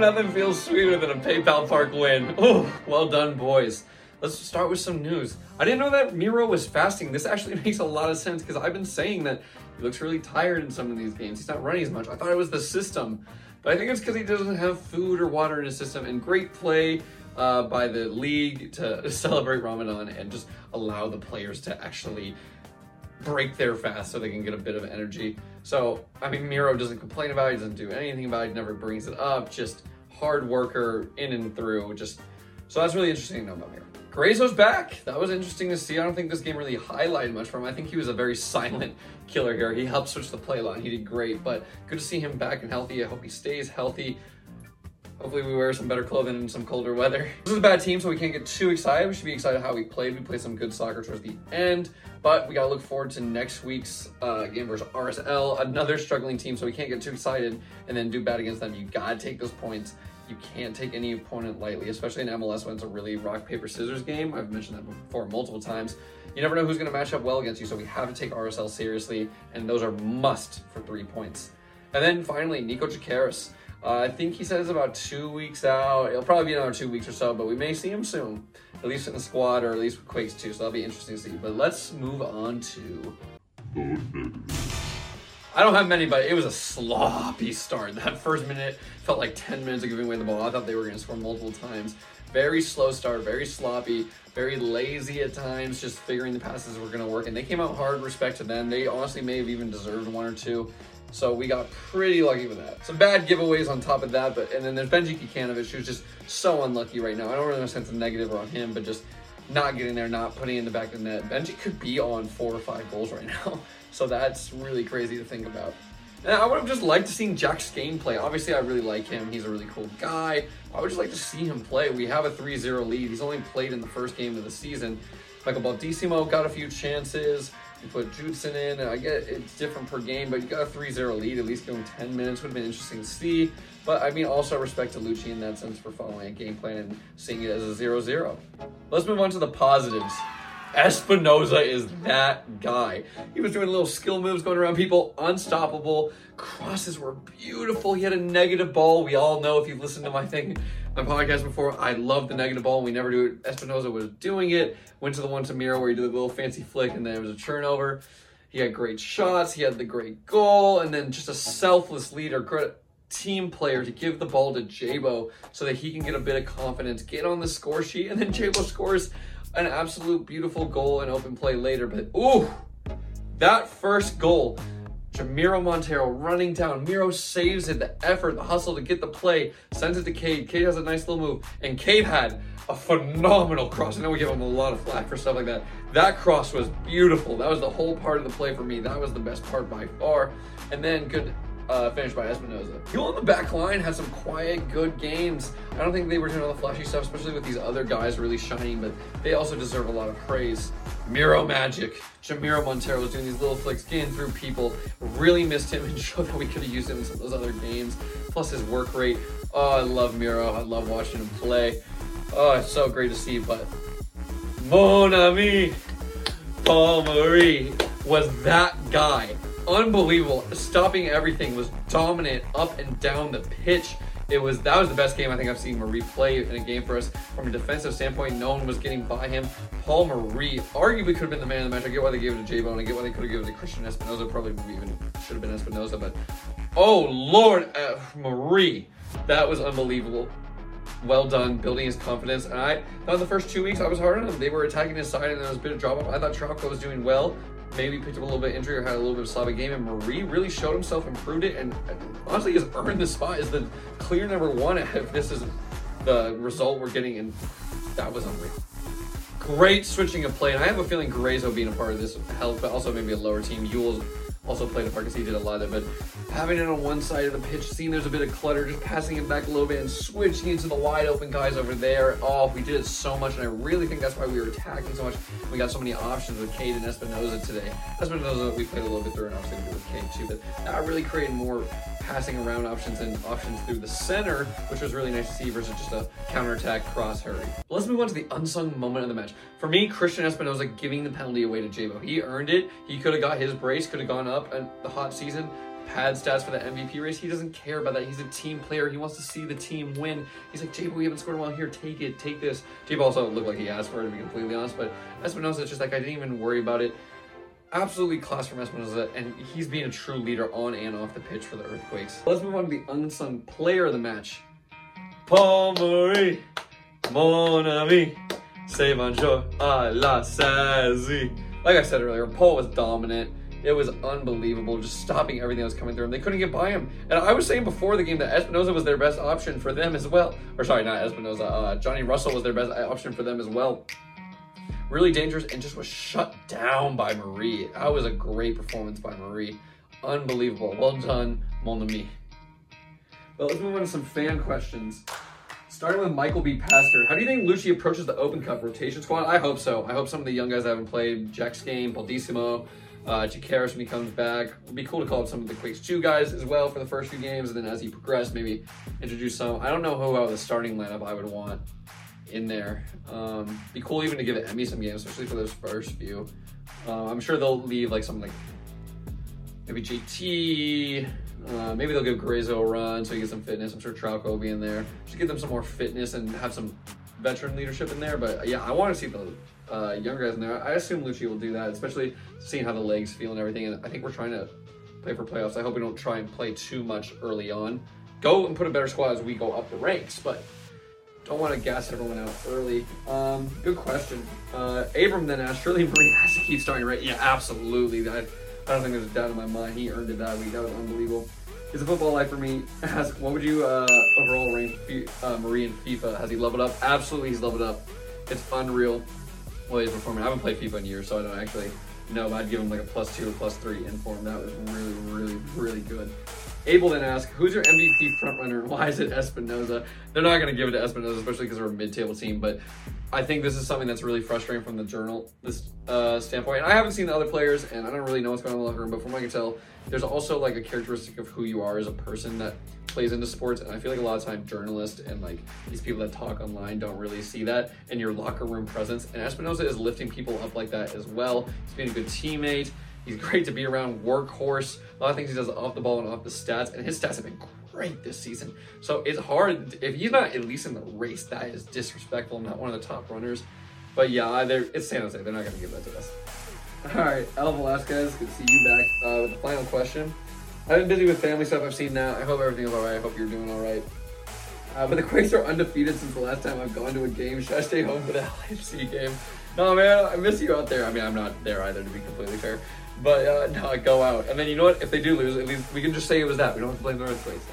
nothing feels sweeter than a PayPal Park win. Oh, well done, boys. Let's start with some news. I didn't know that Miro was fasting. This actually makes a lot of sense because I've been saying that he looks really tired in some of these games. He's not running as much. I thought it was the system, but I think it's because he doesn't have food or water in his system. And great play uh, by the league to celebrate Ramadan and just allow the players to actually break their fast so they can get a bit of energy. So, I mean, Miro doesn't complain about it, he doesn't do anything about it, never brings it up, just hard worker in and through. Just So that's really interesting to know about Miro. Gruezo's back. That was interesting to see. I don't think this game really highlighted much from him. I think he was a very silent killer here. He helped switch the play line. He did great, but good to see him back and healthy. I hope he stays healthy. Hopefully we wear some better clothing in some colder weather. This is a bad team, so we can't get too excited. We should be excited how we played. We played some good soccer towards the end, but we gotta look forward to next week's uh, game versus RSL, another struggling team, so we can't get too excited and then do bad against them. You gotta take those points. You can't take any opponent lightly, especially in MLS when it's a really rock, paper, scissors game. I've mentioned that before multiple times. You never know who's gonna match up well against you, so we have to take RSL seriously, and those are must for three points. And then finally, Nico Tsakiris. Uh, I think he says about two weeks out. It'll probably be another two weeks or so, but we may see him soon. At least in the squad, or at least with Quakes too. So that'll be interesting to see. But let's move on to. I don't have many, but it was a sloppy start. That first minute felt like 10 minutes of giving away the ball. I thought they were going to score multiple times. Very slow start, very sloppy, very lazy at times, just figuring the passes were going to work. And they came out hard, respect to them. They honestly may have even deserved one or two. So we got pretty lucky with that. Some bad giveaways on top of that, but and then there's Benji Kikanovic, who's just so unlucky right now. I don't really sense of negative on him, but just not getting there, not putting in the back of the net. Benji could be on four or five goals right now. So that's really crazy to think about. And I would have just liked to see Jack Skahan play. Obviously, I really like him. He's a really cool guy. I would just like to see him play. We have a 3-0 lead. He's only played in the first game of the season. Michael Baldisimo got a few chances. You put Judson in. I get it's different per game, but you got a 3-0 lead. At least going 10 minutes would have been interesting to see. But I mean, also respect to Luchi in that sense for following a game plan and seeing it as a 0-0. Let's move on to the positives. Espinoza is that guy. He was doing little skill moves going around people, unstoppable. Crosses were beautiful. He had a negative ball. We all know if you've listened to my thing, my podcast before, I love the negative ball. We never do it. Espinoza was doing it. Went to the one to Miro where he did a little fancy flick and then it was a turnover. He had great shots. He had the great goal and then just a selfless leader. Great team player to give the ball to Jabo so that he can get a bit of confidence, get on the score sheet, and then Jabo scores an absolute beautiful goal and open play later. But ooh, that first goal, Jamiro Monteiro running down. Miro saves it, the effort, the hustle to get the play, sends it to Cade. Cade has a nice little move, and Cade had a phenomenal cross. I know we give him a lot of flack for stuff like that. That cross was beautiful. That was the whole part of the play for me. That was the best part by far. And then good uh, finished by Espinoza. People on the back line had some quiet, good games. I don't think they were doing all the flashy stuff, especially with these other guys really shining, but they also deserve a lot of praise. Miro Magic. Jamiro Monteiro was doing these little flicks, getting through people. Really missed him and showed that we could have used him in some of those other games. Plus his work rate. Oh, I love Miro. I love watching him play. Oh, it's so great to see, but Mon ami, Paul Marie was that guy unbelievable. Stopping everything was dominant up and down the pitch. It was that was the best game I think I've seen Marie play in a game for us. From a defensive standpoint, no one was getting by him. Paul Marie arguably could have been the man of the match. I get why they gave it to J-Bone. I get why they could have given it to Cristian Espinoza. Probably even should have been Espinoza, but oh Lord, uh, Marie, that was unbelievable. Well done, building his confidence. And I thought the first two weeks I was hard on him. They were attacking his side, and there was a bit of drop off. I thought Trauco was doing well maybe picked up a little bit injury or had a little bit of sloppy game. And Marie really showed himself, improved it, and honestly has earned the spot as the clear number one if this is the result we're getting. And that was unreal. Great switching of play, and I have a feeling Gruezo being a part of this helped, but also maybe a lower team. Yueill's also played a part because he did a lot of it. But having it on one side of the pitch, seeing there's a bit of clutter, just passing it back a little bit and switching into the wide open guys over there. Oh, we did it so much, and I really think that's why we were attacking so much. We got so many options with Cade and Espinoza today. Espinoza, we played a little bit through, and obviously with Cade too, but that really created more passing around options and options through the center, which was really nice to see versus just a counterattack cross hurry. But let's move on to the unsung moment of the match. For me, Cristian Espinoza giving the penalty away to Jabo. He earned it. He could have got his brace, could have gone up and the hot season, had stats for the MVP race. He doesn't care about that. He's a team player. He wants to see the team win. He's like, Jabo, we haven't scored well here. Take it. Take this. Jabo also looked like he asked for it, to be completely honest. But Espinoza, just like, I didn't even worry about it. Absolutely class from Espinoza, and he's being a true leader on and off the pitch for the Earthquakes. Let's move on to the unsung player of the match. Paul Marie, mon ami, c'est bonjour à la saisi. Like I said earlier, Paul was dominant. It was unbelievable, just stopping everything that was coming through him. They couldn't get by him. And I was saying before the game that Espinoza was their best option for them as well. Or sorry, not Espinoza. Uh, Johnny Russell was their best option for them as well. Really dangerous and just was shut down by Marie. That was a great performance by Marie. Unbelievable. Well done, mon ami. But let's move on to some fan questions. Starting with Michael B. Pastor. How do you think Luchi approaches the Open Cup rotation squad? I hope so. I hope some of the young guys that haven't played, Jack's game, Baldisimo, uh, Tsakiris when he comes back. It'd be cool to call up some of the Quakes 2 guys as well for the first few games, and then as he progress, maybe introduce some. I don't know who out of the starting lineup I would want in there. Um, be cool even to give Emmy some games, especially for those first few. Uh, I'm sure they'll leave like something like maybe JT. Uh, maybe they'll give Gruezo a run so he gets some fitness. I'm sure Trauco will be in there. Just give them some more fitness and have some veteran leadership in there. But yeah, I want to see the uh, younger guys in there. I assume Luchi will do that, especially seeing how the legs feel and everything. And I think we're trying to play for playoffs. I hope we don't try and play too much early on. Go and put a better squad as we go up the ranks, but don't want to gas everyone out early. Um, good question. Uh, Abram then asked, surely Marie has to keep starting, right? Yeah, absolutely. I, I don't think there's a doubt in my mind. He earned it that week. That was unbelievable. It's a football life for me. Ask, what would you uh, overall rank uh, Marie in FIFA? Has he leveled up? Absolutely, he's leveled up. It's unreal well he's performing. I haven't played FIFA in years, so I don't actually know. But I'd give him like a plus two or plus three in form. That was really, really, really good. Abel then asked, who's your MVP frontrunner? Why is it Espinoza? They're not going to give it to Espinoza, especially because they're a mid-table team. But I think this is something that's really frustrating from the journal this uh, standpoint. And I haven't seen the other players, and I don't really know what's going on in the locker room. But from what I can tell, there's also like a characteristic of who you are as a person that plays into sports. And I feel like a lot of time journalists and like these people that talk online don't really see that in your locker room presence. And Espinoza is lifting people up like that as well. He's being a good teammate. He's great to be around, workhorse. A lot of things he does off the ball and off the stats, and his stats have been great this season. So it's hard if he's not at least in the race. That is disrespectful. I'm not one of the top runners. But yeah, it's San Jose. They're not going to give that to us. All right, El Velasquez, good to see you back uh, with the final question. I've been busy with family stuff. I've seen that. I hope everything's all right. I hope you're doing all right. Uh, but the Quakes are undefeated since the last time I've gone to a game. Should I stay home for the LAFC game? No, man, I miss you out there. I mean, I'm not there either, to be completely fair. But uh, no, go out. And then you know what? If they do lose, at least we can just say it was that. We don't have to blame the Earthquakes.